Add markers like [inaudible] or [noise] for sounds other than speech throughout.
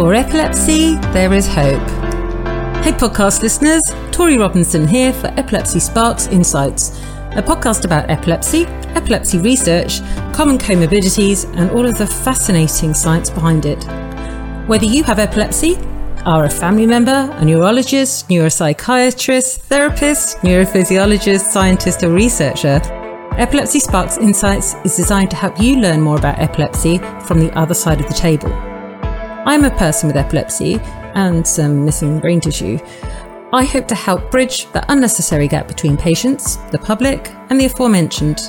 For epilepsy, there is hope. Hey, podcast listeners, Torie Robinson here for Epilepsy Sparks Insights, a podcast about epilepsy, epilepsy research, common comorbidities, and all of the fascinating science behind it. Whether you have epilepsy, are a family member, a neurologist, neuropsychiatrist, therapist, neurophysiologist, scientist, or researcher, Epilepsy Sparks Insights is designed to help you learn more about epilepsy from the other side of the table. I'm a person with epilepsy and some missing brain tissue. I hope to help bridge the unnecessary gap between patients, the public, and the aforementioned.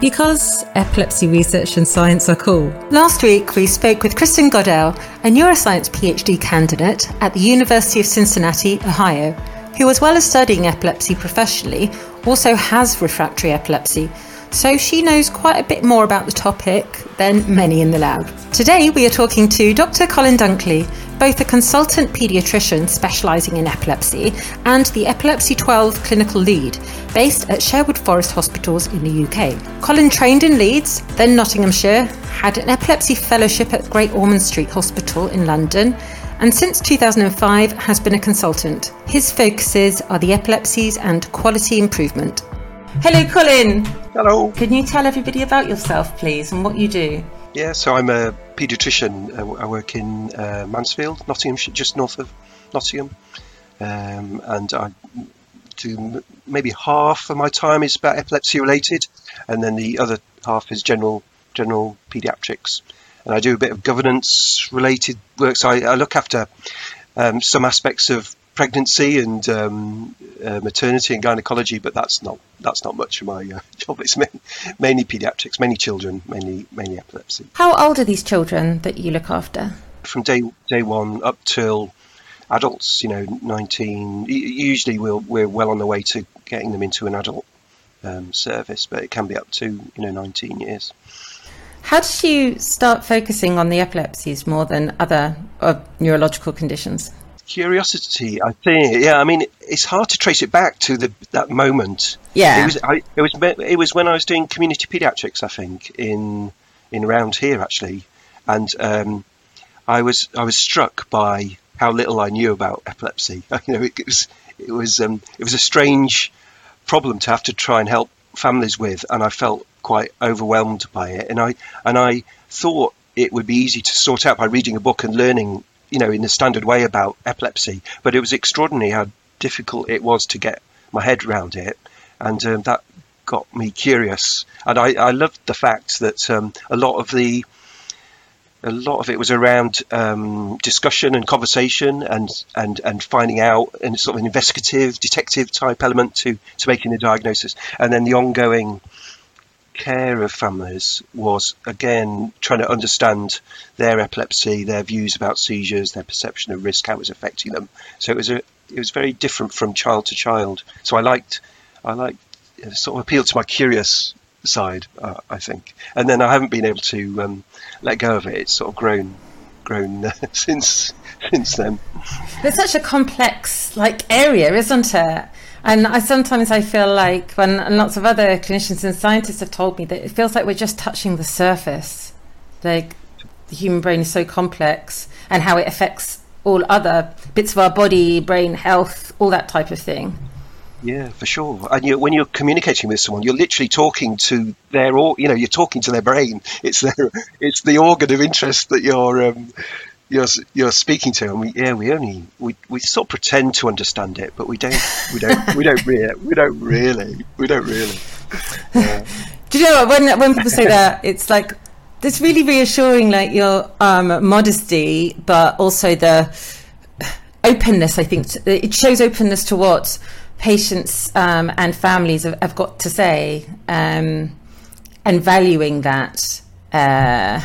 Because epilepsy research and science are cool. Last week, we spoke with Kristen Goddell, a neuroscience PhD candidate at the University of Cincinnati, Ohio, who, as well as studying epilepsy professionally, also has refractory epilepsy so she knows quite a bit more about the topic than many in the lab. Today we are talking to Dr. Colin Dunkley, both a consultant paediatrician specialising in epilepsy and the Epilepsy 12 clinical lead, based at Sherwood Forest Hospitals in the UK. Colin trained in Leeds, then Nottinghamshire, had an epilepsy fellowship at Great Ormond Street Hospital in London, and since 2005 has been a consultant. His focuses are the epilepsies and quality improvement. Hello, Colin. Hello. Can you tell everybody about yourself, please, and what you do? Yeah, so I'm a paediatrician. I work in uh, Mansfield, Nottinghamshire, just north of Nottingham, um, and I do maybe half of my time is about epilepsy related, and then the other half is general general paediatrics. And I do a bit of governance related work. So I, I look after um, some aspects of pregnancy and um, uh, maternity and gynecology, but that's not that's not much of my uh, [laughs] job. It's mainly, mainly paediatrics, mainly children, mainly mainly epilepsy. How old are these children that you look after? From day day one up till adults, you know, 19. Usually we're we're well on the way to getting them into an adult um, service, but it can be up to you know 19 years. How did you start focusing on the epilepsies more than other uh, neurological conditions? Curiosity i think. Yeah i mean it's hard to trace it back to the that moment. Yeah. It was I, it was it was when i was doing community pediatrics i think in in around here actually. And um, i was i was struck by how little i knew about epilepsy. [laughs] You know it, it was it was um, it was a strange problem to have to try and help families with and i felt quite overwhelmed by it. And i and i thought it would be easy to sort out by reading a book and learning you know, in the standard way about epilepsy. But it was extraordinary how difficult it was to get my head around it, and um, that got me curious. And I, I loved the fact that um, a lot of the a lot of it was around um, discussion and conversation and, and, and finding out and sort of an investigative detective type element to, to making the diagnosis and then the ongoing care of families was again trying to understand their epilepsy, their views about seizures, their perception of risk, how it was affecting them. So it was a it was very different from child to child. So I liked I liked sort of appealed to my curious side, uh, I think. And then I haven't been able to um, let go of it. It's sort of grown grown uh, [laughs] since since then. It's such a complex like area, isn't it? And I sometimes I feel like when lots of other clinicians and scientists have told me that it feels like we're just touching the surface. Like the human brain is so complex and how it affects all other bits of our body, brain health, all that type of thing. Yeah, for sure. And you, when you're communicating with someone, you're literally talking to their, you know, you're talking to their brain. It's their, [laughs] it's the organ of interest that you're um, you're you're speaking to, and we yeah we only we, we sort of pretend to understand it, but we don't we don't we don't really we don't really we don't really. [laughs] Do you know what, when when people say that it's like it's really reassuring, like your um, modesty, but also the openness. I think it shows openness to what patients um, and families have, have, got to say, um, and valuing that. Uh,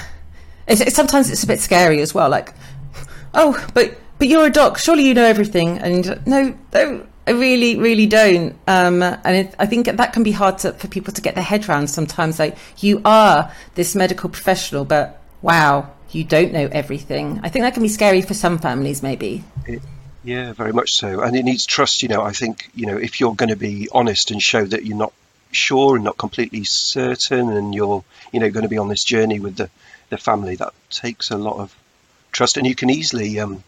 it's, it's, sometimes it's a bit scary as well. Like, oh, but but you're a doc. Surely you know everything. And no, no, I really, really don't. Um, and it, I think that can be hard to, for people to get their head around. Sometimes, like you are this medical professional, but wow, you don't know everything. I think that can be scary for some families, maybe. It, yeah, very much so. And it needs trust. You know, I think you know if you're going to be honest and show that you're not sure and not completely certain, and you're you know going to be on this journey with the the family, that takes a lot of trust, and you can easily, um,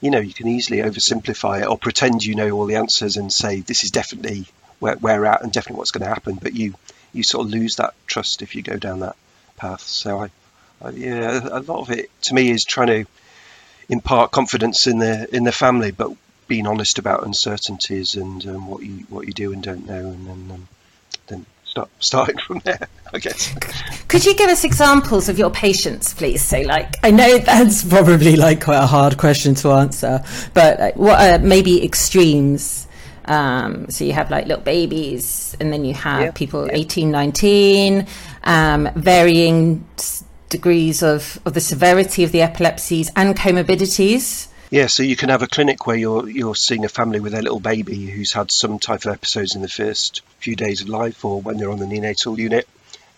you know, you can easily oversimplify it or pretend you know all the answers and say this is definitely where we're at and definitely what's going to happen. But you you sort of lose that trust if you go down that path. So I, I yeah, a lot of it to me is trying to impart confidence in the in the family, but being honest about uncertainties and um, what you what you do and don't know, and then um, start starting [laughs] from there. I guess. Could you give us examples of your patients, please? So, like, I know that's [laughs] probably like quite a hard question to answer, but what are maybe extremes? Um, so you have like little babies, and then you have yeah, people yeah. 18, 19, um, varying degrees of, of the severity of the epilepsies and comorbidities. Yeah, so you can have a clinic where you're you're seeing a family with a little baby who's had some type of episodes in the first few days of life, or when they're on the neonatal unit,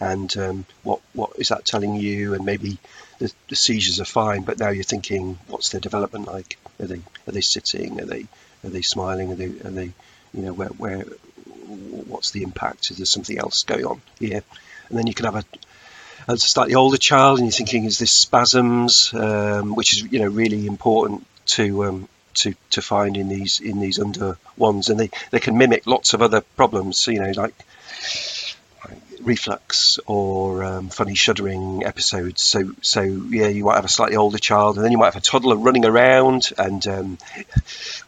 and um, what what is that telling you? And maybe the, the, seizures are fine, but now you're thinking, what's their development like? Are they are they sitting? Are they are they smiling? Are they are they you know where where what's the impact? Is there something else going on here? And then you can have a a slightly older child, and you're thinking, is this spasms, um, which is you know really important to um, to to find in these in these under ones, and they they can mimic lots of other problems. You know, like reflux or um, funny shuddering episodes. So, so yeah, you might have a slightly older child, and then you might have a toddler running around. And um,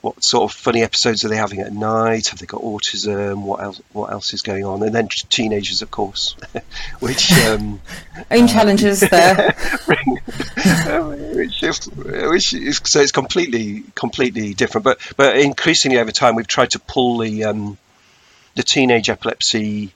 what sort of funny episodes are they having at night? Have they got autism? What else? What else is going on? And then teenagers, of course, [laughs] which um, own challenges there. [laughs] which, which is, so it's completely completely different. But but increasingly over time, we've tried to pull the um, the teenage epilepsy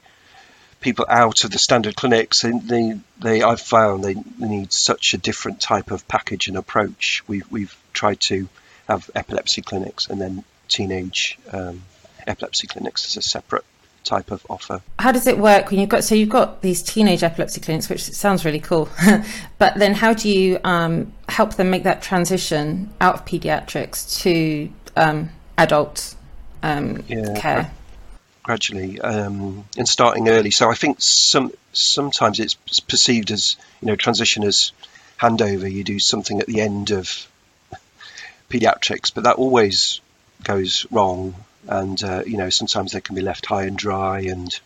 people out of the standard clinics. They, they, they I've found they need such a different type of package and approach. We've, we've tried to have epilepsy clinics and then teenage um, epilepsy clinics as a separate type of offer. How does it work when you've got so you've got these teenage epilepsy clinics, which sounds really cool, [laughs] but then how do you um, help them make that transition out of pediatrics to um, adult um, yeah, care? gradually um, and starting early. So I think some sometimes it's perceived as you know transition as handover. You do something at the end of [laughs] pediatrics, but that always goes wrong. And uh, you know sometimes they can be left high and dry, and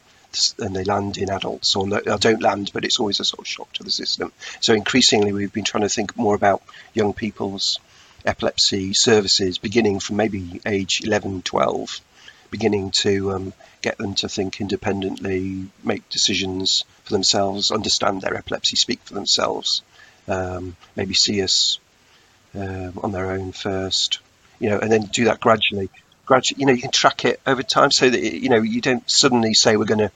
and they land in adults or, or don't land, but it's always a sort of shock to the system. So increasingly we've been trying to think more about young people's epilepsy services, beginning from maybe age 11, 12 beginning to um, get them to think independently, make decisions for themselves, understand their epilepsy, speak for themselves, um, maybe see us uh, on their own first, you know, and then do that gradually. Gradually, you know, you can track it over time so that you know you don't suddenly say we're going to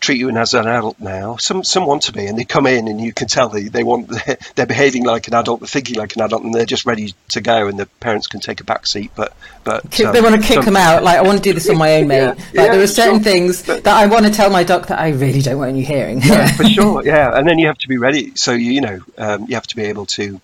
treat you as an adult now. Some some want to be, and they come in, and you can tell they, they want [laughs] they're behaving like an adult, they're thinking like an adult, and they're just ready to go, and the parents can take a back seat. But but um, they want to kick some, them out. Like I want to do this on my own, [laughs] mate. Yeah, like yeah, there are certain sure. things that I want to tell my doctor I really don't want you hearing. yeah, [laughs] for sure. Yeah, and then you have to be ready. So you, you know um, you have to be able to.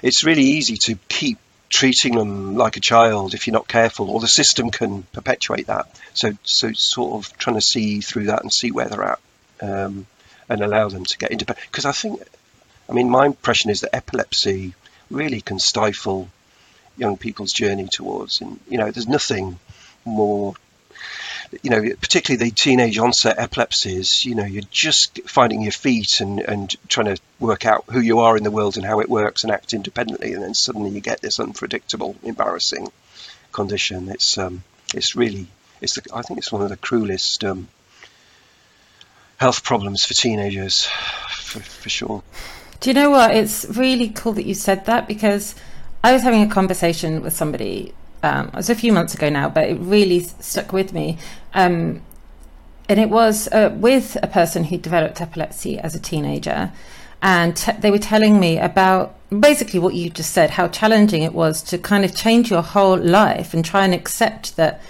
It's really easy to keep treating them like a child if you're not careful, or the system can perpetuate that. So, so sort of trying to see through that and see where they're at, um, and allow them to get independent. Because I think, I mean, my impression is that epilepsy really can stifle young people's journey towards, and you know, there's nothing more you know, particularly the teenage onset epilepsies, you know, you're just finding your feet and, and trying to work out who you are in the world and how it works and act independently. And then suddenly you get this unpredictable, embarrassing condition. It's, um, it's really, it's the, I think it's one of the cruelest um, health problems for teenagers, for, for sure. Do you know what? It's really cool that you said that because I was having a conversation with somebody um, it was a few months ago now, but it really stuck with me. Um, and it was uh, with a person who developed epilepsy as a teenager. And they were telling me about basically what you just said, how challenging it was to kind of change your whole life and try and accept that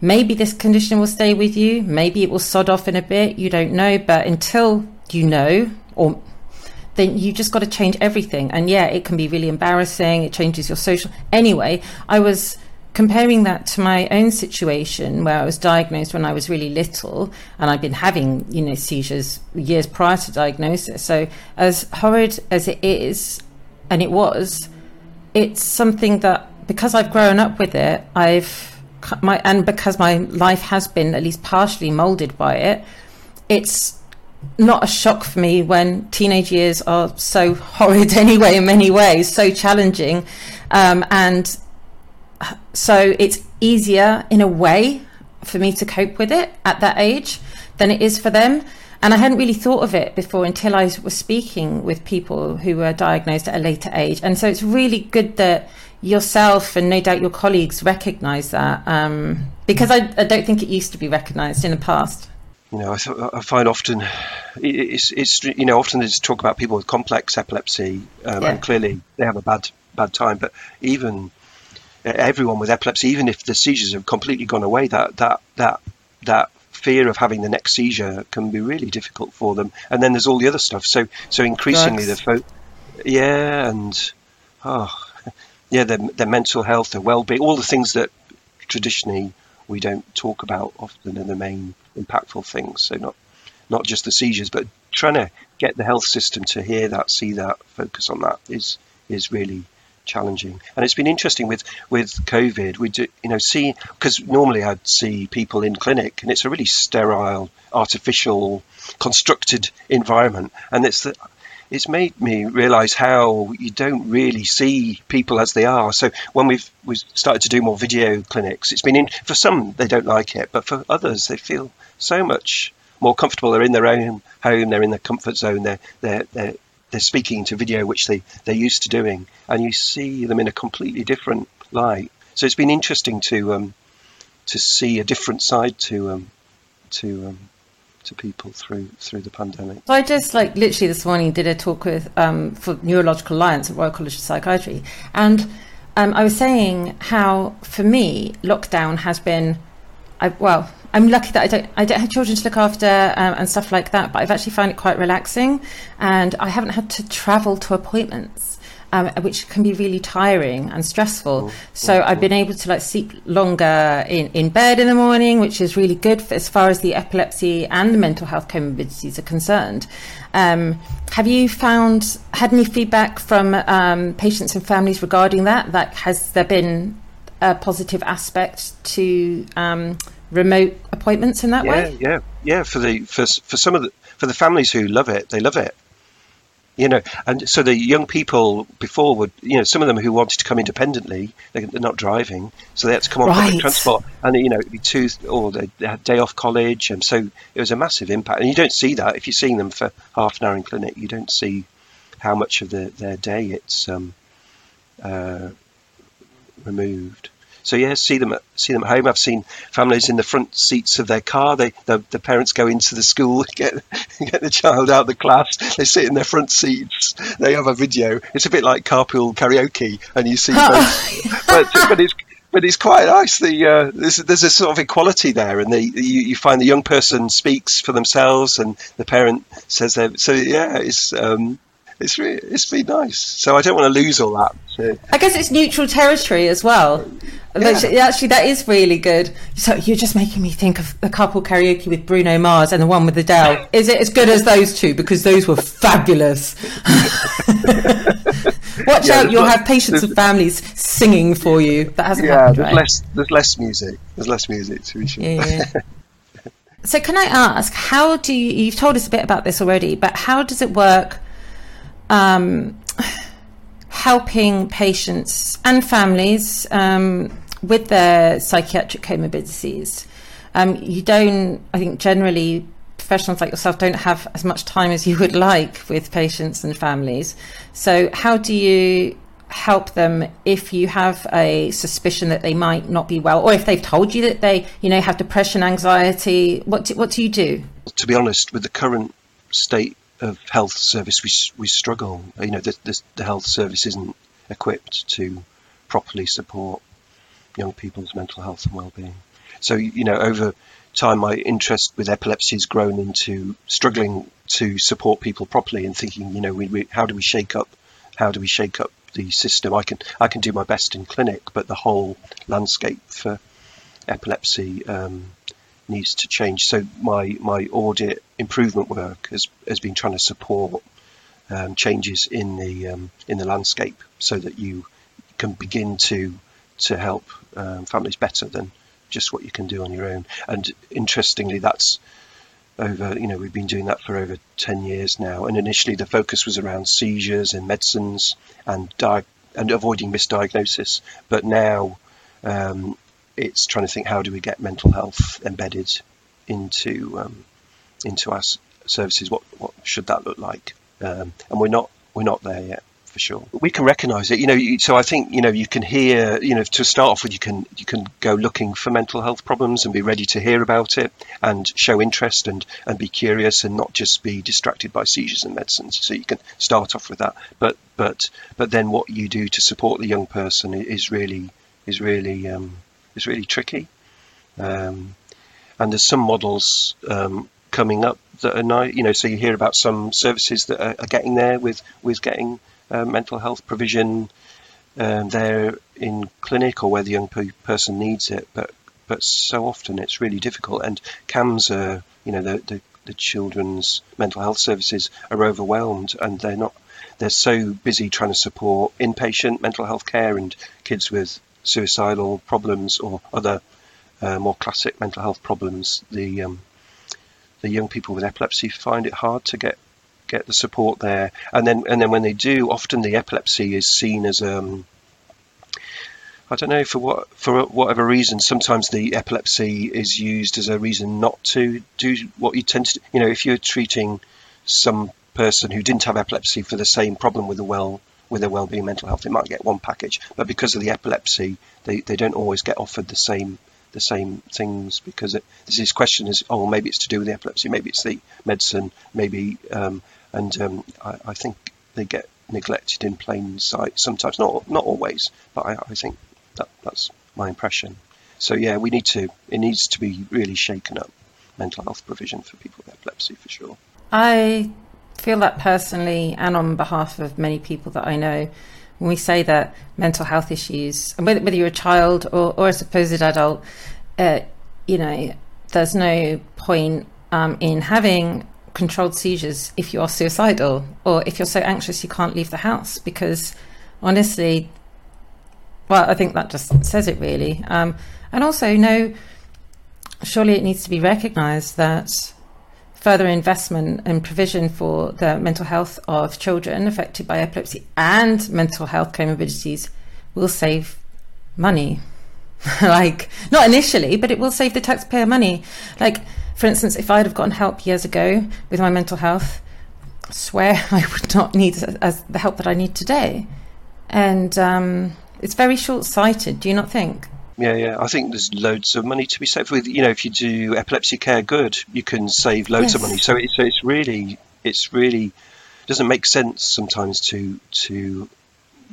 maybe this condition will stay with you, maybe it will sod off in a bit, you don't know. But until you know, or then you just got to change everything. And yeah, it can be really embarrassing. It changes your social. Anyway, I was comparing that to my own situation where I was diagnosed when I was really little and I'd been having, you know, seizures years prior to diagnosis. So as horrid as it is, and it was, it's something that because I've grown up with it, I've my and because my life has been at least partially molded by it, it's not a shock for me when teenage years are so [laughs] horrid anyway in many ways, so challenging, um, and so it's easier in a way for me to cope with it at that age than it is for them. And I hadn't really thought of it before until I was speaking with people who were diagnosed at a later age. And so it's really good that yourself and no doubt your colleagues recognise that um, because I, I, don't think it used to be recognised in the past. You know, I, th- I find often it's, it's you know often they just talk about people with complex epilepsy um, yeah. and clearly they have a bad bad time, but even everyone with epilepsy, even if the seizures have completely gone away, that that that that fear of having the next seizure can be really difficult for them. And then there's all the other stuff. So so increasingly Drugs. the fo- yeah, and oh [laughs] yeah, their their mental health, their well-being, all the things that traditionally we don't talk about often are the main impactful things. So not not just the seizures, but trying to get the health system to hear that, see that, focus on that is is really challenging. And it's been interesting with with COVID. We do, you know, see because normally I'd see people in clinic, and it's a really sterile, artificial, constructed environment, and it's the it's made me realise how you don't really see people as they are. So when we've we started to do more video clinics, it's been in, for some they don't like it, but for others they feel so much more comfortable. They're in their own home, they're in their comfort zone, they're they're, they're they're speaking to video, which they, they're used to doing, and you see them in a completely different light. So it's been interesting to um, to see a different side to um, to um, to people through through the pandemic. So I just like literally this morning did a talk with um, for Neurological Alliance at Royal College of Psychiatry, and um, I was saying how for me lockdown has been, I, well, I'm lucky that I don't I don't have children to look after um, and stuff like that. But I've actually found it quite relaxing, and I haven't had to travel to appointments. Um, which can be really tiring and stressful. so I've been able to like sleep longer in, in bed in the morning, which is really good for, as far as the epilepsy and the mental health comorbidities are concerned. Um, have you found had any feedback from um, patients and families regarding that? That has there been a positive aspect to um, remote appointments in that yeah, way? Yeah, yeah, For the for for some of the for the families who love it, they love it. You know, and so the young people before would, you know, some of them who wanted to come independently, they're not driving, so they had to come on right. public transport, and you know, it'd be two or they had day off college, and so it was a massive impact. And you don't see that if you're seeing them for half an hour in clinic, you don't see how much of the, their day it's um, uh, removed. So yeah, see them at, see them at home. I've seen families in the front seats of their car. They the, the parents go into the school, [laughs] get get the child out of the class. They sit in their front seats. They have a video. It's a bit like carpool karaoke, and you see [laughs] both. but but it's but it's quite nice. The uh, there's, there's a sort of equality there, and the, you, you, find the young person speaks for themselves, and the parent says they So yeah, it's um, it's really, it's been nice. So I don't want to lose all that. So. I guess it's neutral territory as well. Yeah. Actually, that is really good. So you're just making me think of the carpool karaoke with Bruno Mars and the one with Adele. Is it as good as those two? Because those were fabulous. [laughs] Watch yeah, out! You'll have patients and families singing for you. That hasn't yeah, happened, there's right? less. There's less music. There's less music to be sure. Yeah, [laughs] so can I ask, how do you? You've told us a bit about this already, but how does it work? Um, helping patients and families um, with their psychiatric comorbidities. Um, you don't, I think, generally professionals like yourself don't have as much time as you would like with patients and families. So, how do you help them if you have a suspicion that they might not be well, or if they've told you that they, you know, have depression, anxiety? What do, what do you do? To be honest, with the current state of health service, we we struggle. You know, the, the, the health service isn't equipped to properly support young people's mental health and well-being. So, you know, over time, my interest with epilepsy has grown into struggling to support people properly and thinking, you know, we, we, how do we shake up, how do we shake up the system? I can I can do my best in clinic, but the whole landscape for epilepsy um, needs to change. So my my audit improvement work has has been trying to support um, changes in the um, in the landscape, so that you can begin to to help um, families better than just what you can do on your own. And interestingly, that's over you know we've been doing that for over 10 years now and initially the focus was around seizures and medicines and di- and avoiding misdiagnosis but now um, it's trying to think how do we get mental health embedded into um, into our services what what should that look like um, and we're not we're not there yet for sure. We can recognise it, you know. So I think you know you can hear, you know, to start off with, you can you can go looking for mental health problems and be ready to hear about it and show interest and and be curious and not just be distracted by seizures and medicines. So you can start off with that, but but but then what you do to support the young person is really is really um, is really tricky. Um, and there's some models um, coming up that are nice. You know, so you hear about some services that are, are getting there with with getting uh, mental health provision um, there in clinic or where the young person needs it. But but so often it's really difficult. And CAMHS are, you know, the, the, the children's mental health services are overwhelmed and they're not. They're so busy trying to support inpatient mental health care and kids with suicidal problems or other uh, more classic mental health problems. The um, the young people with epilepsy find it hard to get get the support there. And then and then when they do, often the epilepsy is seen as um, I don't know for what for whatever reason. Sometimes the epilepsy is used as a reason not to do what you tend to. You know, if you're treating some person who didn't have epilepsy for the same problem with a well with their well-being mental health, they might get one package, but because of the epilepsy, they, they don't always get offered the same the same things because it, this question is oh maybe it's to do with the epilepsy, maybe it's the medicine, maybe um, and um, I, I, think they get neglected in plain sight sometimes, not not always, but I, I think that that's my impression. So yeah, we need to it needs to be really shaken up mental health provision for people with epilepsy for sure. I feel that personally, and on behalf of many people that I know, when we say that mental health issues, and whether, whether you're a child or, or a supposed adult, uh, you know, there's no point um, in having controlled seizures if you are suicidal or if you're so anxious you can't leave the house because honestly well i think that just says it really. Um, and also know surely it needs to be recognized that further investment and provision for the mental health of children affected by epilepsy and mental health comorbidities will save money [laughs] like not initially but it will save the taxpayer money like for instance, if I'd have gotten help years ago with my mental health, I swear [laughs] I would not need as the help that I need today. And um, it's very short-sighted. Do you not think? Yeah, yeah. I think there's loads of money to be saved with. You know, if you do epilepsy care good, you can save loads yes. of money. So it's it's really it's really doesn't make sense sometimes to to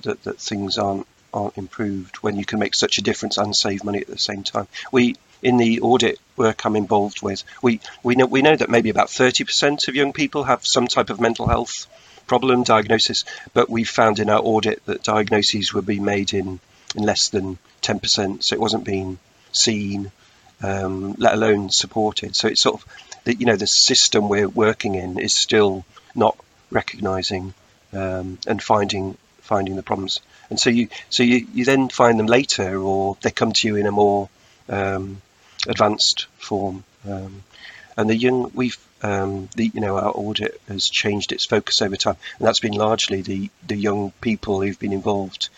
that, that things aren't aren't improved when you can make such a difference and save money at the same time. We in the audit work I'm involved with, we, we know we know that maybe about 30% of young people have some type of mental health problem diagnosis, but we found in our audit that diagnoses were being made in, in less than 10%, so it wasn't being seen, um, let alone supported. So it's sort of you know the system we're working in is still not recognizing um, and finding finding the problems. And so you so you, you then find them later, or they come to you in a more um, advanced form. Um, and the young, we've, um, the, you know, our audit has changed its focus over time, and that's been largely the, the young people who've been involved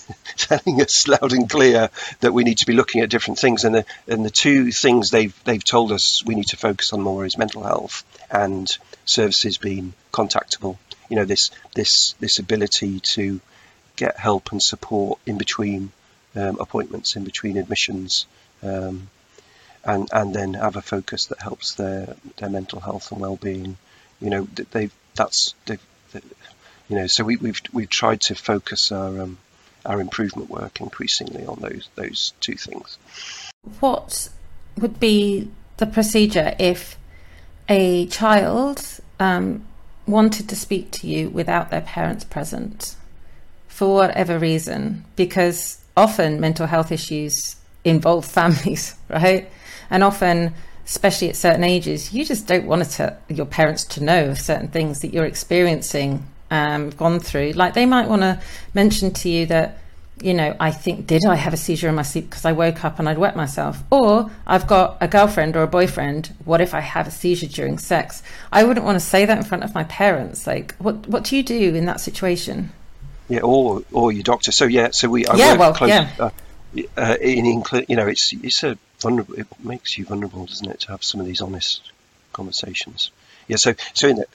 [laughs] telling us loud and clear that we need to be looking at different things. And the, and the two things they've, they've told us we need to focus on more is mental health and services being contactable. You know, this, this, this ability to get help and support in between um, appointments, in between admissions. Um, and and then have a focus that helps their their mental health and well-being. You know, they that's they, you know, so we, we've we've tried to focus our um, our improvement work increasingly on those those two things. What would be the procedure if a child um, wanted to speak to you without their parents present for whatever reason? Because often mental health issues involve [laughs] families, right? And often, especially at certain ages, you just don't want to, your parents to know certain things that you're experiencing. Um, gone through, like they might want to mention to you that, you know, I think, did I have a seizure in my sleep because I woke up and I'd wet myself? Or I've got a girlfriend or a boyfriend. What if I have a seizure during sex? I wouldn't want to say that in front of my parents. Like, what, what do you do in that situation? Yeah, or or your doctor. So yeah, so we I Yeah, work well, close, yeah. uh, uh, in inclu- you know it's it's a vulnerable. It makes you vulnerable, doesn't it, to have some of these honest conversations? Yeah. So so in the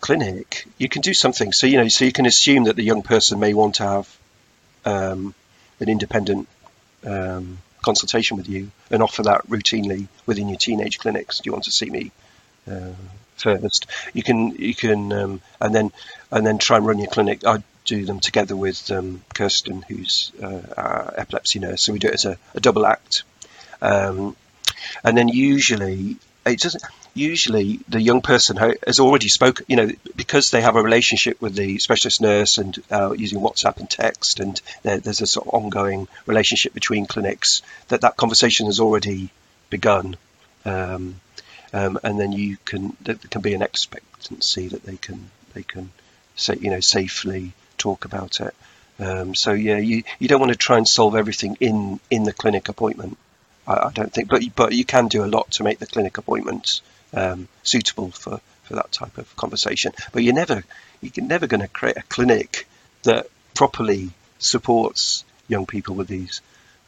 clinic, you can do something. So you know, so you can assume that the young person may want to have um, an independent um, consultation with you and offer that routinely within your teenage clinics. Do you want to see me uh, first? You can you can um, and then and then try and run your clinic. I do them together with um, Kirsten, who's uh, our epilepsy nurse. So we do it as a, a double act. Um, and then usually it doesn't. Usually, the young person has already spoken. You know, because they have a relationship with the specialist nurse and uh, using WhatsApp and text, and there, there's a sort of ongoing relationship between clinics. That that conversation has already begun, um, um, and then you can there can be an expectancy that they can they can say you know safely talk about it. Um, so yeah, you, you don't want to try and solve everything in, in the clinic appointment. I, I don't think, but but you can do a lot to make the clinic appointments um, suitable for, for that type of conversation. But you're never you're never going to create a clinic that properly supports young people with these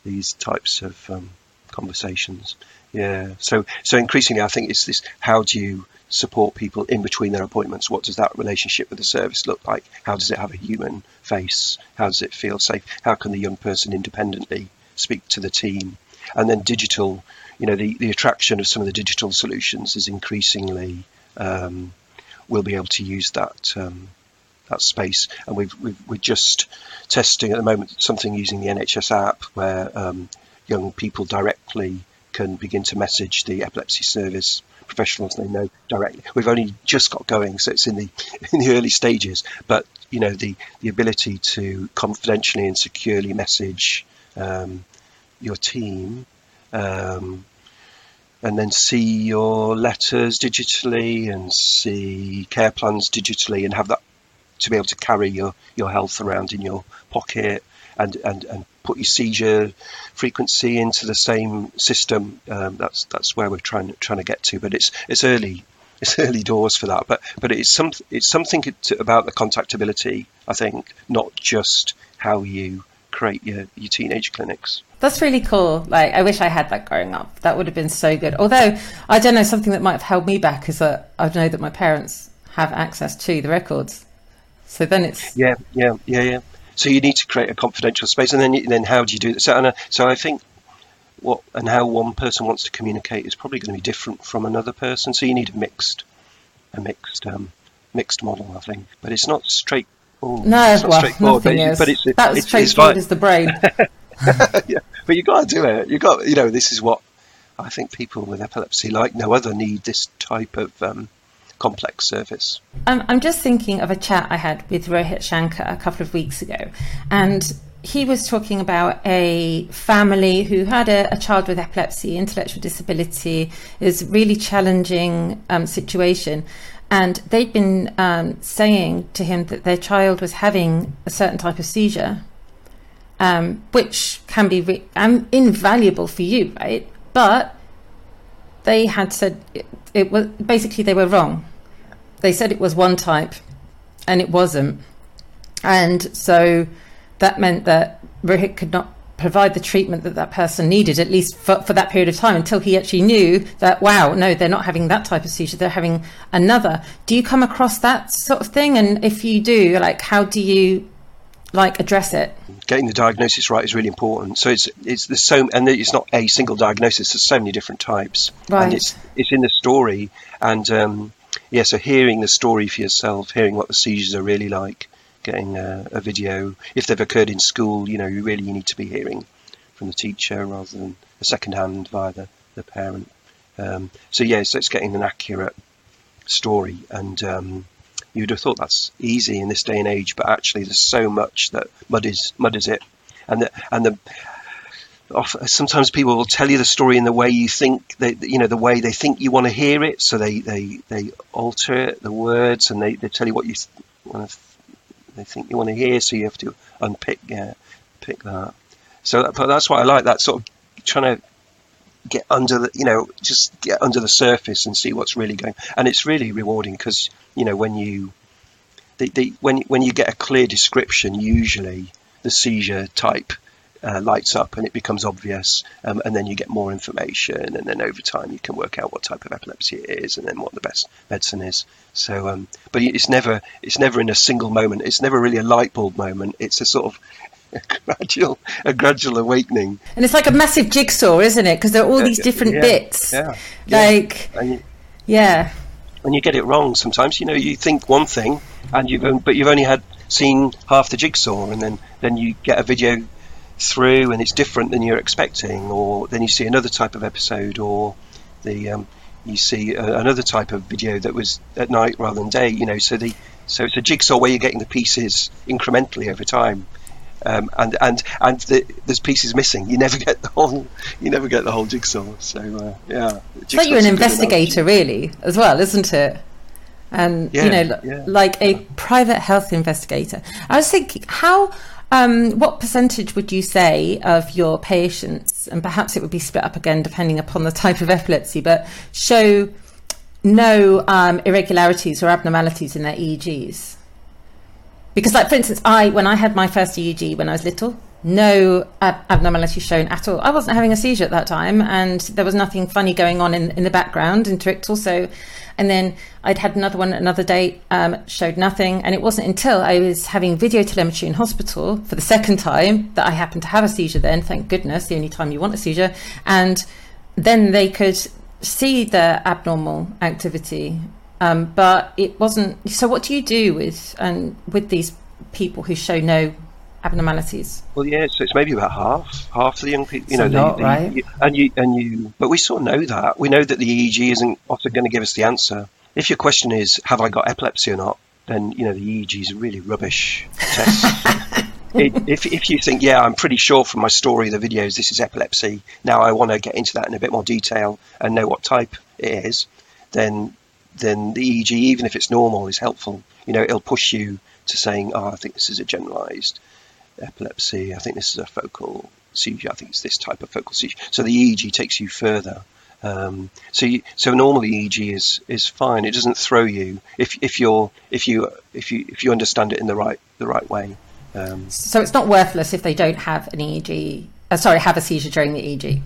these types of um, conversations. Yeah. So so increasingly, I think it's this: how do you support people in between their appointments? What does that relationship with the service look like? How does it have a human face? How does it feel safe? How can the young person independently speak to the team? And then digital, you know, the, the attraction of some of the digital solutions is increasingly um, we'll be able to use that um, that space. And we've, we've, we're just testing at the moment something using the NHS app where um, young people directly can begin to message the epilepsy service professionals they know directly. We've only just got going, so it's in the [laughs] in the early stages. But you know, the the ability to confidentially and securely message um, your team. Um, and then see your letters digitally and see care plans digitally and have that to be able to carry your, your health around in your pocket and, and, and put your seizure frequency into the same system. Um, that's that's where we're trying trying to get to, but it's it's early [laughs] it's early doors for that. But but it's some it's something about the contactability. I think not just how you create your, your teenage clinics. That's really cool. Like, I wish I had that growing up. That would have been so good. Although, I don't know, something that might have held me back is that I know that my parents have access to the records. So then it's. Yeah, yeah, yeah, yeah. So you need to create a confidential space, and then you, then how do you do that? So, and, uh, so I think what and how one person wants to communicate is probably going to be different from another person. So you need a mixed, a mixed, um, mixed model, I think. But it's not straight. Oh, No, it's well, straightforward, nothing but, is. but it's That's it's, it's straightforward the brain. [laughs] [laughs] yeah, but you got to do it. You got, you know, this is what I think people with epilepsy, like no other, need this type of um, complex service. Um, I'm just thinking of a chat I had with Rohit Shankar a couple of weeks ago, and he was talking about a family who had a, a child with epilepsy, intellectual disability, is really challenging um, situation, and they'd been um, saying to him that their child was having a certain type of seizure, um, which can be re- um, invaluable for you, right? But they had said it, it was basically they were wrong they said it was one type and it wasn't. And so that meant that Rohit could not provide the treatment that that person needed, at least for, for that period of time, until he actually knew that, wow, no, they're not having that type of seizure, they're having another. Do you come across that sort of thing? And if you do, like, how do you like address it? Getting the diagnosis right is really important. So it's it's the so and it's not a single diagnosis. There's so many different types, Right. and it's it's in the story. And um, yeah, so hearing the story for yourself, hearing what the seizures are really like, getting a, a video if they've occurred in school. You know, you really need to be hearing from the teacher rather than a second hand via the the parent. Um, so yeah, so it's getting an accurate story and. Um, You'd have thought that's easy in this day and age, but actually there's so much that muddies muddies it, and the and the sometimes people will tell you the story in the way you think they, you know the way they think you want to hear it so they they, they alter it the words and they, they tell you what you want to they think you want to hear, so you have to unpick yeah, pick that. So that, that's why I like. That sort of trying to get under the you know just get under the surface and see what's really going. And it's really rewarding because you know when you the, the, when when you get a clear description, usually the seizure type uh, lights up and it becomes obvious, um, and then you get more information, and then over time you can work out what type of epilepsy it is, and then what the best medicine is. So, um, but it's never it's never in a single moment. It's never really a light bulb moment. It's a sort of [laughs] a gradual a gradual awakening. And it's like a massive jigsaw, isn't it? Because there are all these different yeah, bits. Yeah, like and you, yeah. And you get it wrong sometimes. You know, you think one thing, and you've but you've only had seen half the jigsaw, and then then you get a video through and it's different than you're expecting, or then you see another type of episode, or the um, you see a, another type of video that was at night rather than day. You know, so the so it's a jigsaw where you're getting the pieces incrementally over time. Um, and and and the, there's pieces missing. You never [laughs] get the whole. You never get the whole jigsaw. So uh, yeah, it's like you're an investigator, really, as well, isn't it? And yeah, you know, yeah. like a private health investigator. I was thinking, how um, what percentage would you say of your patients, and perhaps it would be split up again depending upon the type of epilepsy, but show no um, irregularities or abnormalities in their EEGs? Because, like for instance, I when I had my first EEG when I was little, no ab- abnormalities shown at all. I wasn't having a seizure at that time, and there was nothing funny going on in, in the background in Trickle. So, and then I'd had another one another day, um, showed nothing. And it wasn't until I was having video telemetry in hospital for the second time that I happened to have a seizure. Then, thank goodness, the only time you want a seizure, and then they could see the abnormal activity. Um, but it wasn't. So, what do you do with and with these people who show no abnormalities? Well, yeah, so it's maybe about half, half of the young people. You know, not, the, the, right? and you and you, but we sort of know that. We know that the EEG isn't often going to give us the answer. If your question is, have I got epilepsy or not, then you know the EEG is a really rubbish test. [laughs] it, if if you think, yeah, I'm pretty sure from my story, the videos, this is epilepsy. Now I want to get into that in a bit more detail and know what type it is. Then then the EEG, even if it's normal, is helpful. You know, it'll push you to saying, oh, I think this is a generalized epilepsy. I think this is a focal seizure. I think it's this type of focal seizure. So the EEG takes you further. Um, so you, so normally EEG is is fine. It doesn't throw you if if you're if you if you if you understand it in the right the right way. Um, So it's not worthless if they don't have an EEG. Uh, sorry, have a seizure during the EEG.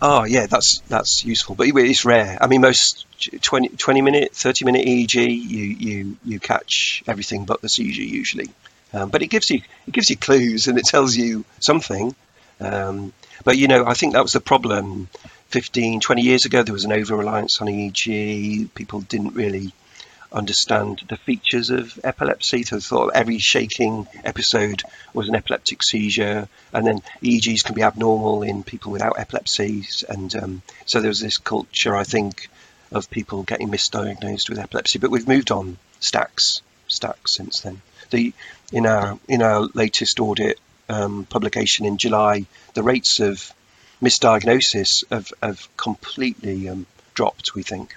oh yeah, that's that's useful, but it's rare. I mean, most 20, 20 minute, thirty minute EEG, you you you catch everything but the seizure usually. Um, but it gives you it gives you clues and it tells you something. Um, but you know, I think that was the problem. 15, 20 years ago, there was an over reliance on EEG. People didn't really understand the features of epilepsy. So they thought every shaking episode was an epileptic seizure, and then EEGs can be abnormal in people without epilepsies. And um, so there was this culture, I think, of people getting misdiagnosed with epilepsy. But we've moved on stacks, stacks since then. The in our in our latest audit um, publication in July, the rates of misdiagnosis have, have completely um, dropped. We think.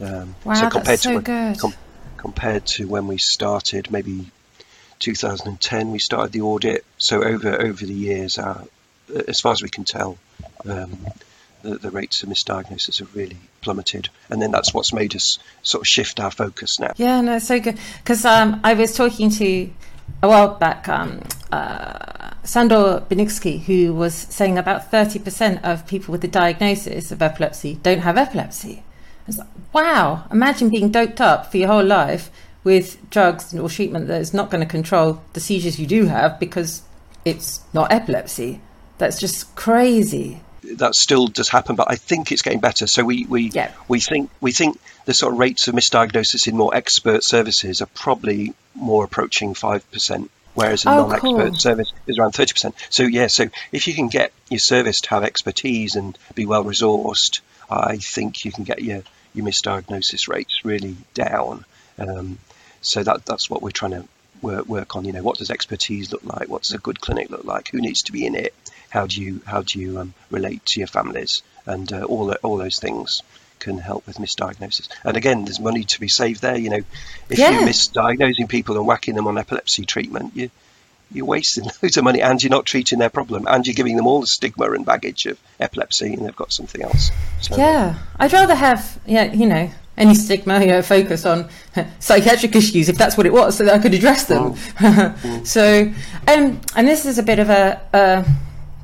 Um, Wow, that's so when, good. com- compared to when we started, maybe 2010, we started the audit. So over over the years, our, as far as we can tell, um, the, the rates of misdiagnosis have really plummeted, and then that's what's made us sort of shift our focus now. Yeah, no, so good. Because um, I was talking to a while back um, uh, Sandor Beniczky, who was saying about 30% of people with the diagnosis of epilepsy don't have epilepsy. I was like, wow, imagine being doped up for your whole life with drugs or treatment that is not going to control the seizures you do have because it's not epilepsy. That's just crazy. That still does happen, but I think it's getting better. So we we, Yeah. we think we think the sort of rates of misdiagnosis in more expert services are probably more approaching five percent, whereas in Oh, non-expert cool. service is around thirty percent. So yeah, so if you can get your service to have expertise and be well resourced, I think you can get your your misdiagnosis rates really down. Um, so that that's what we're trying to work, work on. You know, what does expertise look like? What does a good clinic look like? Who needs to be in it? How do you how do you um, relate to your families and uh, all all those things? can help with misdiagnosis. And again, there's money to be saved there. You know, if Yeah. you're misdiagnosing people and whacking them on epilepsy treatment, you you're wasting [laughs] loads of money, and you're not treating their problem, and you're giving them all the stigma and baggage of epilepsy, and they've got something else. So, Yeah, I'd rather have, yeah, you know, any stigma, you know, focus on [laughs] psychiatric issues if that's what it was, so that I could address them. [laughs] so, um, and this is a bit of a, a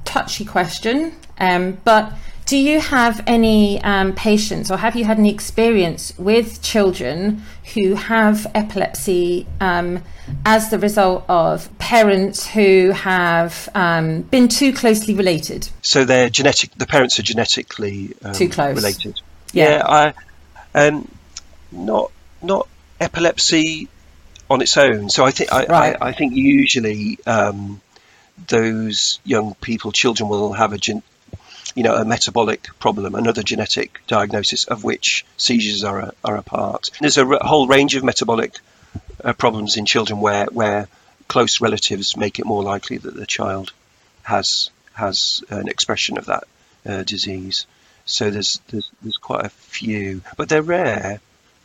touchy question, um, but do you have any um, patients or have you had any experience with children who have epilepsy um, as the result of parents who have um, been too closely related? so they're genetic. The parents are genetically um, Too close. related. Yeah. I, um, not not epilepsy on its own. So I think I, Right. I, I think usually um, those young people, children, will have a gen, you know, a metabolic problem, another genetic diagnosis of which seizures are a, are a part. There's a r- whole range of metabolic uh, problems in children where where close relatives make it more likely that the child has has an expression of that uh, disease. So there's, there's there's quite a few, but they're rare.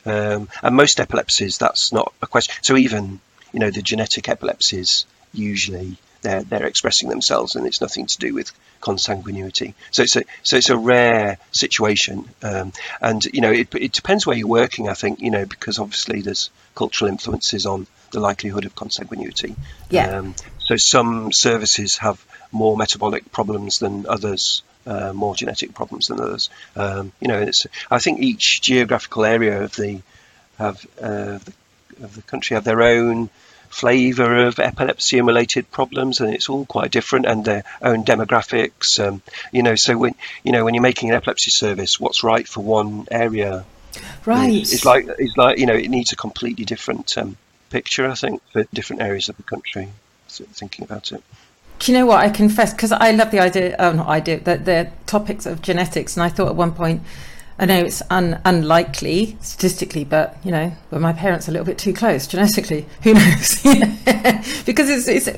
Um, and most epilepsies, that's not a question. So even you know the genetic epilepsies, usually they're they're expressing themselves, and it's nothing to do with consanguinity. So it's a so it's a rare situation, um, and you know it it depends where you're working. I think you know because obviously there's cultural influences on the likelihood of consanguinity. Yeah. Um, so some services have more metabolic problems than others, uh, more genetic problems than others. Um, you know, it's, I think each geographical area of the have uh, the, of the country have their own flavour of epilepsy and related problems, and it's all quite different, and their own demographics. Um, you know, so when you know when you're making an epilepsy service, what's right for one area Right. It's like it's like you know it needs a completely different um, picture. I think for different areas of the country. So thinking about it. Do you know what I confess? Because I love the idea, oh, not idea, the, the topics of genetics. And I thought at one point, I know it's un, unlikely statistically, but you know, were my parents are a little bit too close genetically? Who [laughs] knows? [laughs] Because it's, it's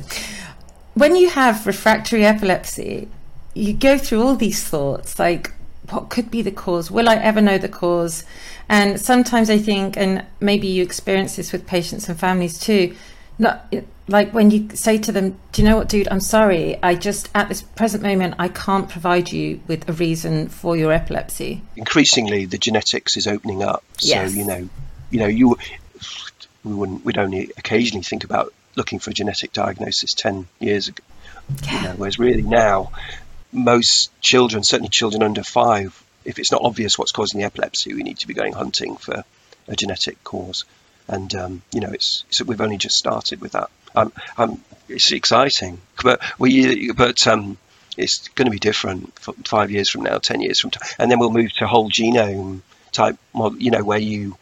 when you have refractory epilepsy, you go through all these thoughts like, what could be the cause? Will I ever know the cause? And sometimes I think, and maybe you experience this with patients and families too, not like when you say to them, "Do you know what, dude? I'm sorry. I just at this present moment I can't provide you with a reason for your epilepsy." Increasingly, the genetics is opening up. Yes. So you know, you know, you we wouldn't we'd only occasionally think about looking for a genetic diagnosis ten years ago. You know, whereas really now, most children, certainly children under five, if it's not obvious what's causing the epilepsy, we need to be going hunting for a genetic cause. And um, you know, it's, it's we've only just started with that. Um, um, it's exciting, but we but um, it's going to be different five years from now, ten years from now, and then we'll move to whole genome type model. You know, where you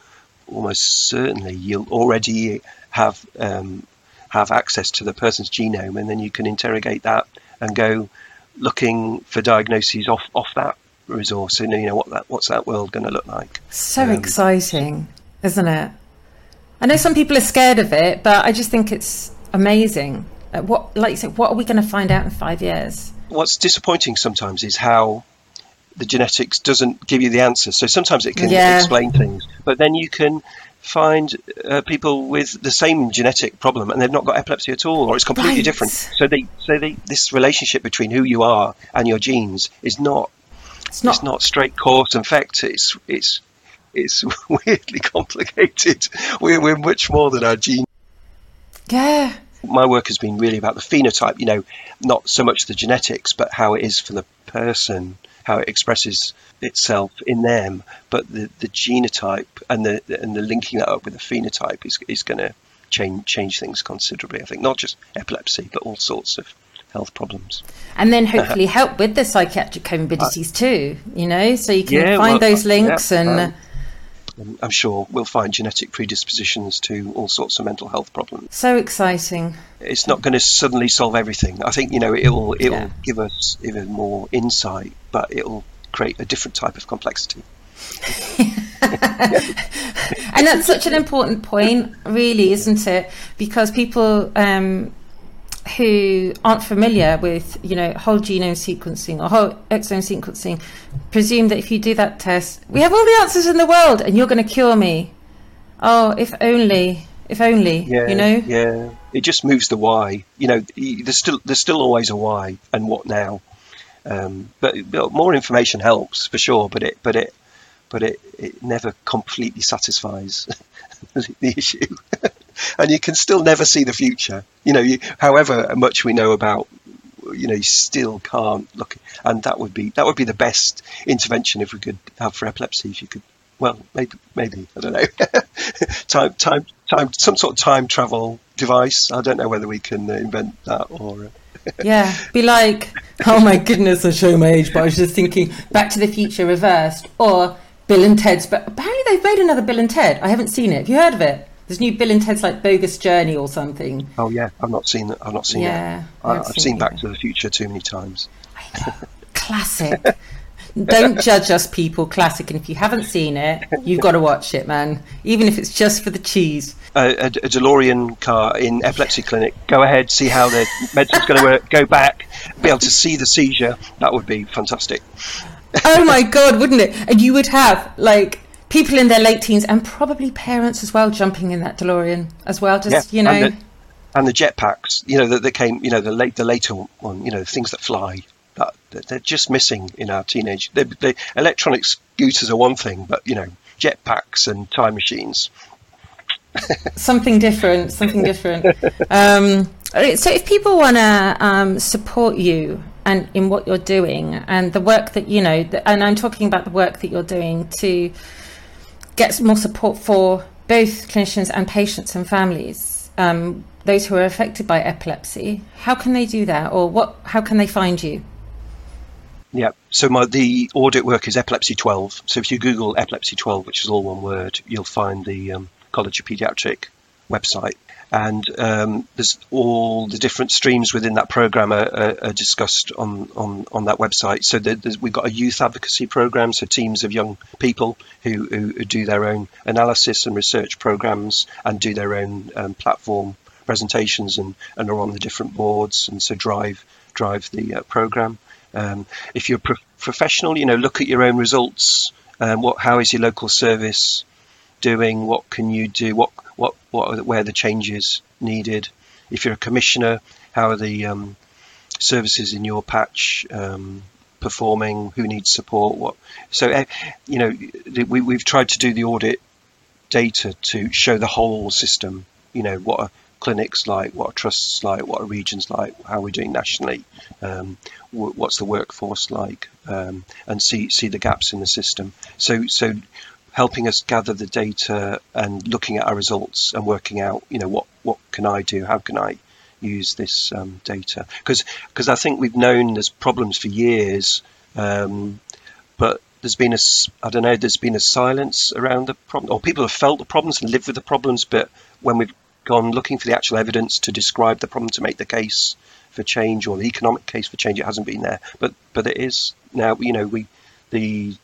almost certainly you'll already have um, have access to the person's genome, and then you can interrogate that and go looking for diagnoses off off that resource, and you know what that what's that world going to look like. So Um, exciting, isn't it? I know some people are scared of it, but I just think it's amazing. Uh, what, like you said, what are we going to find out in five years? What's disappointing sometimes is how the genetics doesn't give you the answer. So sometimes it can Yeah. explain things, but then you can find uh, people with the same genetic problem and they've not got epilepsy at all, or it's completely Right. different. So they, so they, this relationship between who you are and your genes is not It's not. it's not straight cause and effect. It's it's it's [laughs] weirdly complicated. We're, we're much more than our genes. Yeah. My work has been really about the phenotype. You know, not so much the genetics, but how it is for the person, how it expresses itself in them. But the, the genotype and the and the linking that up with the phenotype is is going to change change things considerably. I think not just epilepsy, but all sorts of health problems. And then hopefully help with the psychiatric comorbidities too, you know, so you can Yeah, find well, those uh, links yeah, and. um, And I'm sure we'll find genetic predispositions to all sorts of mental health problems. so exciting. It's not going to suddenly solve everything. I think you know it will it Yeah. give us even more insight, but it will create a different type of complexity. [laughs] And that's such an important point, really, isn't it? Because people, um, who aren't familiar with, you know, whole genome sequencing or whole exome sequencing presume that if you do that test, we have all the answers in the world and you're going to cure me. Oh, if only, if only, Yeah, you know? yeah. It just moves the why. You know, there's still there's still always a why and what now. Um, but, but more information helps for sure. But it but it but it, it never completely satisfies [laughs] the issue. [laughs] and you can still never see the future. You know, you, however much we know about, you know, you still can't look. And that would be that would be the best intervention if we could have for epilepsy. If you could, well, maybe maybe I don't know, [laughs] time time time some sort of time travel device. I don't know whether we can uh, invent that or. Uh, [laughs] Yeah, be like, oh my goodness, I show my age, but I was just thinking Back to the Future reversed or Bill and Ted's. But apparently they've made another Bill and Ted. I haven't seen it. Have you heard of it? There's new Bill and Ted's like Bogus Journey or something. oh yeah, I've not seen that. I've not seen Yeah, it. I I've seen seen Back to the Future too many times. Classic. [laughs] Don't judge us, people. Classic. And if you haven't seen it, you've got to watch it, man. Even if it's just for the cheese. a, a, a DeLorean car in epilepsy clinic. Go ahead, see how the medicine's going to work. Go back, be able to see the seizure. That would be fantastic. Oh my god, wouldn't it? And you would have like people in their late teens and probably parents as well jumping in that DeLorean as well. Just you know, and the, and the jetpacks. You know that they came. You know the late, the later one. You know things that fly. That, that they're just missing in our teenage. They, they, electronic scooters are one thing, but you know jetpacks and time machines. something different, something different. [laughs] um, so if people want to um, support you and in what you're doing and the work that you know, and I'm talking about the work that you're doing to get more support for both clinicians and patients and families, um, those who are affected by epilepsy, how can they do that, or what? How can they find you? Yeah. So my the audit work is epilepsy 12. So if you Google epilepsy 12, which is all one word, you'll find the um, College of Pediatric website. And um, there's all the different streams within that program are, are, are discussed on, on, on that website. So we've got a youth advocacy program, so teams of young people who, who, who do their own analysis and research programs and do their own um, platform presentations and, and are on the different boards and so drive drive the uh, program. Um, if you're pro- professional, you know, look at your own results. Um, what, how is your local service doing? What can you do? What, what, what, where the changes needed? If you're a commissioner, how are the um, services in your patch um, performing? Who needs support? What? So, eh, you know, we, we've tried to do the audit data to show the whole system. You know, what are clinics like? What are trusts like? What are regions like? How are we doing nationally? Um, what's the workforce like? Um, and see see the gaps in the system. So so helping us gather the data and looking at our results and working out, you know, what what can I do? How can I use this um, data? Because I think we've known there's problems for years, um, but there's been a I don't know there's been a silence around the problem, or people have felt the problems and lived with the problems, but when we've gone looking for the actual evidence to describe the problem to make the case for change or the economic case for change, it hasn't been there. But but it is now. You know, we the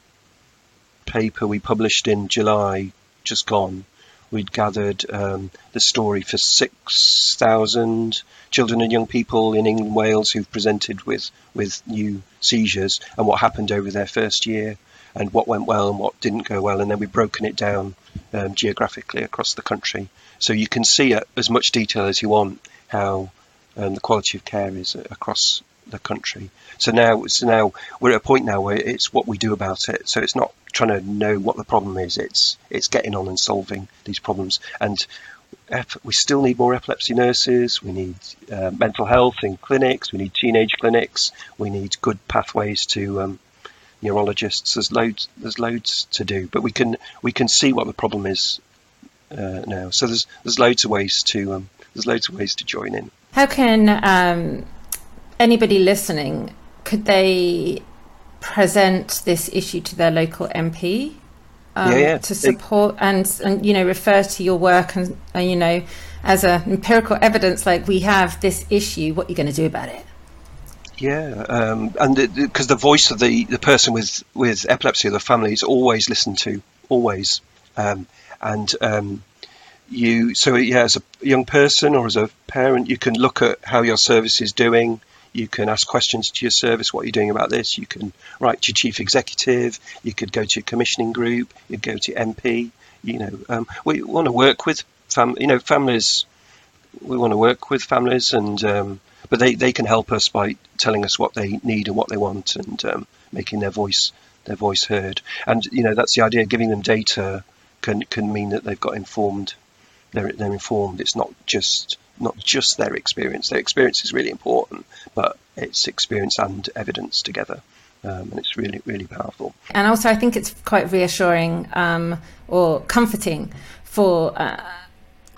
paper we published in July, just gone, we'd gathered um, the story for 6,000 children and young people in England and Wales who've presented with, with new seizures and what happened over their first year and what went well and what didn't go well. And then we've broken it down um, geographically across the country. So you can see as much detail as you want how um, the quality of care is across the country. So now, so now we're at a point now where it's what we do about it. So it's not trying to know what the problem is. It's it's getting on and solving these problems. And we still need more epilepsy nurses. We need uh, mental health in clinics. We need teenage clinics. We need good pathways to um, neurologists. There's loads. There's loads to do. But we can we can see what the problem is uh, now. So there's there's loads of ways to um, there's loads of ways to join in. How can um, anybody listening could they present this issue to their local MP um, Yeah, yeah. to support and and you know refer to your work and, and you know as a empirical evidence like we have this issue what are you going to do about it Yeah, um, and because the, the voice of the, the person with, with epilepsy or the family is always listened to, always. Um, and um, you so yeah, as a young person or as a parent, you can look at how your service is doing. You can ask questions to your service. What are you doing about this? You can write to your chief executive. You could go to your commissioning group. You go to MP. You know, um, we want to work with fam. You know, families. We want to work with families, and um, but they, they can help us by telling us what they need and what they want, and um, making their voice their voice heard. And you know, that's the idea. Giving them data can can mean that they've got informed. They're they're informed. It's not just not just their experience. Their experience is really important, but it's experience and evidence together. Um, and it's really, really powerful. And also, I think it's quite reassuring um, or comforting for uh,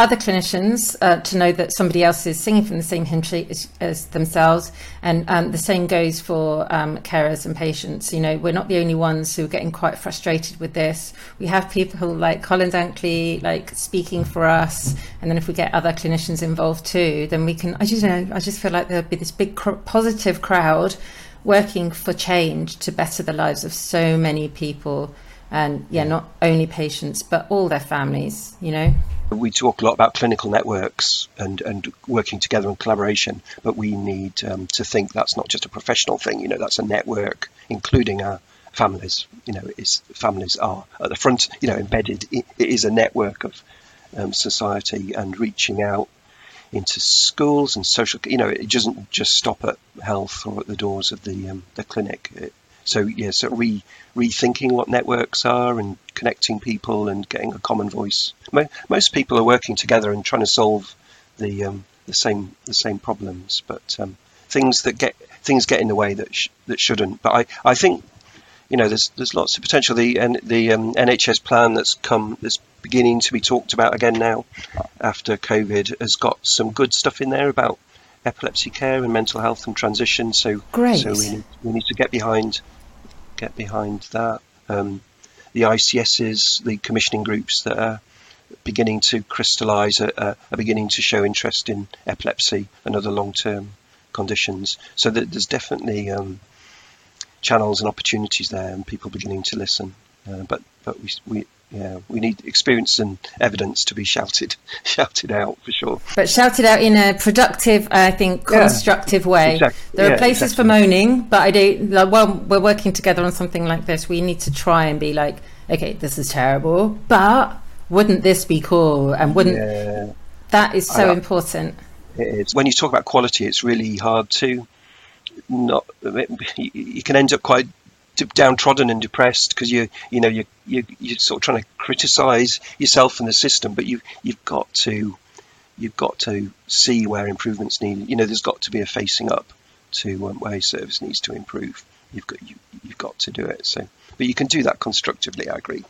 other clinicians uh, to know that somebody else is singing from the same hymn sheet as, as themselves. And um, the same goes for um, carers and patients. You know, we're not the only ones who are getting quite frustrated with this. We have people like Colin Dunkley, like speaking for us. And then if we get other clinicians involved too, then we can, I just know, I just feel like there'll be this big cr- positive crowd working for change to better the lives of so many people. And yeah, not only patients, but all their families, you know. We talk a lot about clinical networks and, and working together and collaboration, but we need um, to think that's not just a professional thing. You know, that's a network, including our families. You know, is families are at the front. You know, embedded. it is a network of um, society and reaching out into schools and social. You know, it doesn't just stop at health or at the doors of the um, the clinic. It, so yeah, so re rethinking what networks are and connecting people and getting a common voice. Most people are working together and trying to solve the um, the same the same problems, but um, things that get things get in the way that sh- that shouldn't. But I, I think you know there's there's lots of potential. The the um, NHS plan that's come that's beginning to be talked about again now after COVID has got some good stuff in there about epilepsy care and mental health and transition. So Great. So we need, we need to get behind get behind that. Um, the ICSs, the commissioning groups that are beginning to crystallise, are, are, beginning to show interest in epilepsy and other long-term conditions. So there's definitely um, channels and opportunities there, and people beginning to listen. Uh, but but we, we yeah, we need experience and evidence to be shouted [laughs] shouted out for sure. But shouted out in a productive, I think, constructive yeah, way. Exactly. There yeah, are places exactly. for moaning, but I do. Like, well, we're working together on something like this. We need to try and be like, okay, this is terrible, but wouldn't this be cool? And wouldn't yeah. that is so I, important? It is. When you talk about quality, it's really hard to not. You can end up quite downtrodden and depressed because you you know you you you're sort of trying to criticize yourself and the system, but you you've got to you've got to see where improvements needed. You know, there's got to be a facing up to um, where service needs to improve. You've got you, you've got to do it. So but you can do that constructively. I agree.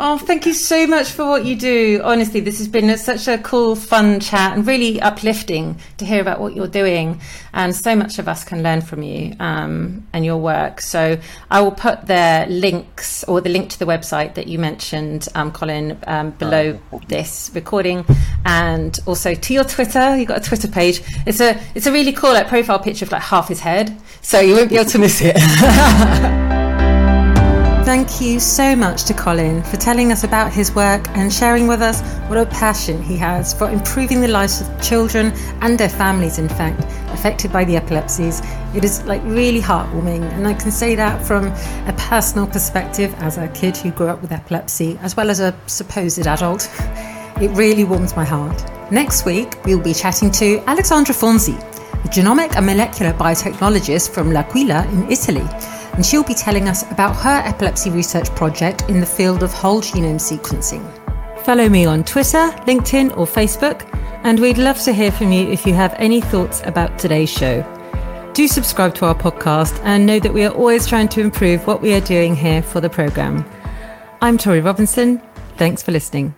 Oh, thank you so much for what you do. Honestly, this has been such a cool, fun chat and really uplifting to hear about what you're doing. And so much of us can learn from you um, and your work. So I will put the links or the link to the website that you mentioned, um, Colin, um, below oh, this recording, and also to your Twitter. You've got a Twitter page. It's a it's a really cool like profile picture of like half his head, so you won't be able to miss it. [laughs] Thank you so much to Colin for telling us about his work and sharing with us what a passion he has for improving the lives of children and their families, in fact, affected by the epilepsies. It is like really heartwarming, and I can say that from a personal perspective as a kid who grew up with epilepsy, as well as a supposed adult. It really warms my heart. Next week, we'll be chatting to Alexandra Fonzi, a genomic and molecular biotechnologist from L'Aquila in Italy and she'll be telling us about her epilepsy research project in the field of whole genome sequencing. Follow me on Twitter, LinkedIn, or Facebook, and we'd love to hear from you if you have any thoughts about today's show. Do subscribe to our podcast and know that we are always trying to improve what we are doing here for the programme. I'm Torie Robinson. Thanks for listening.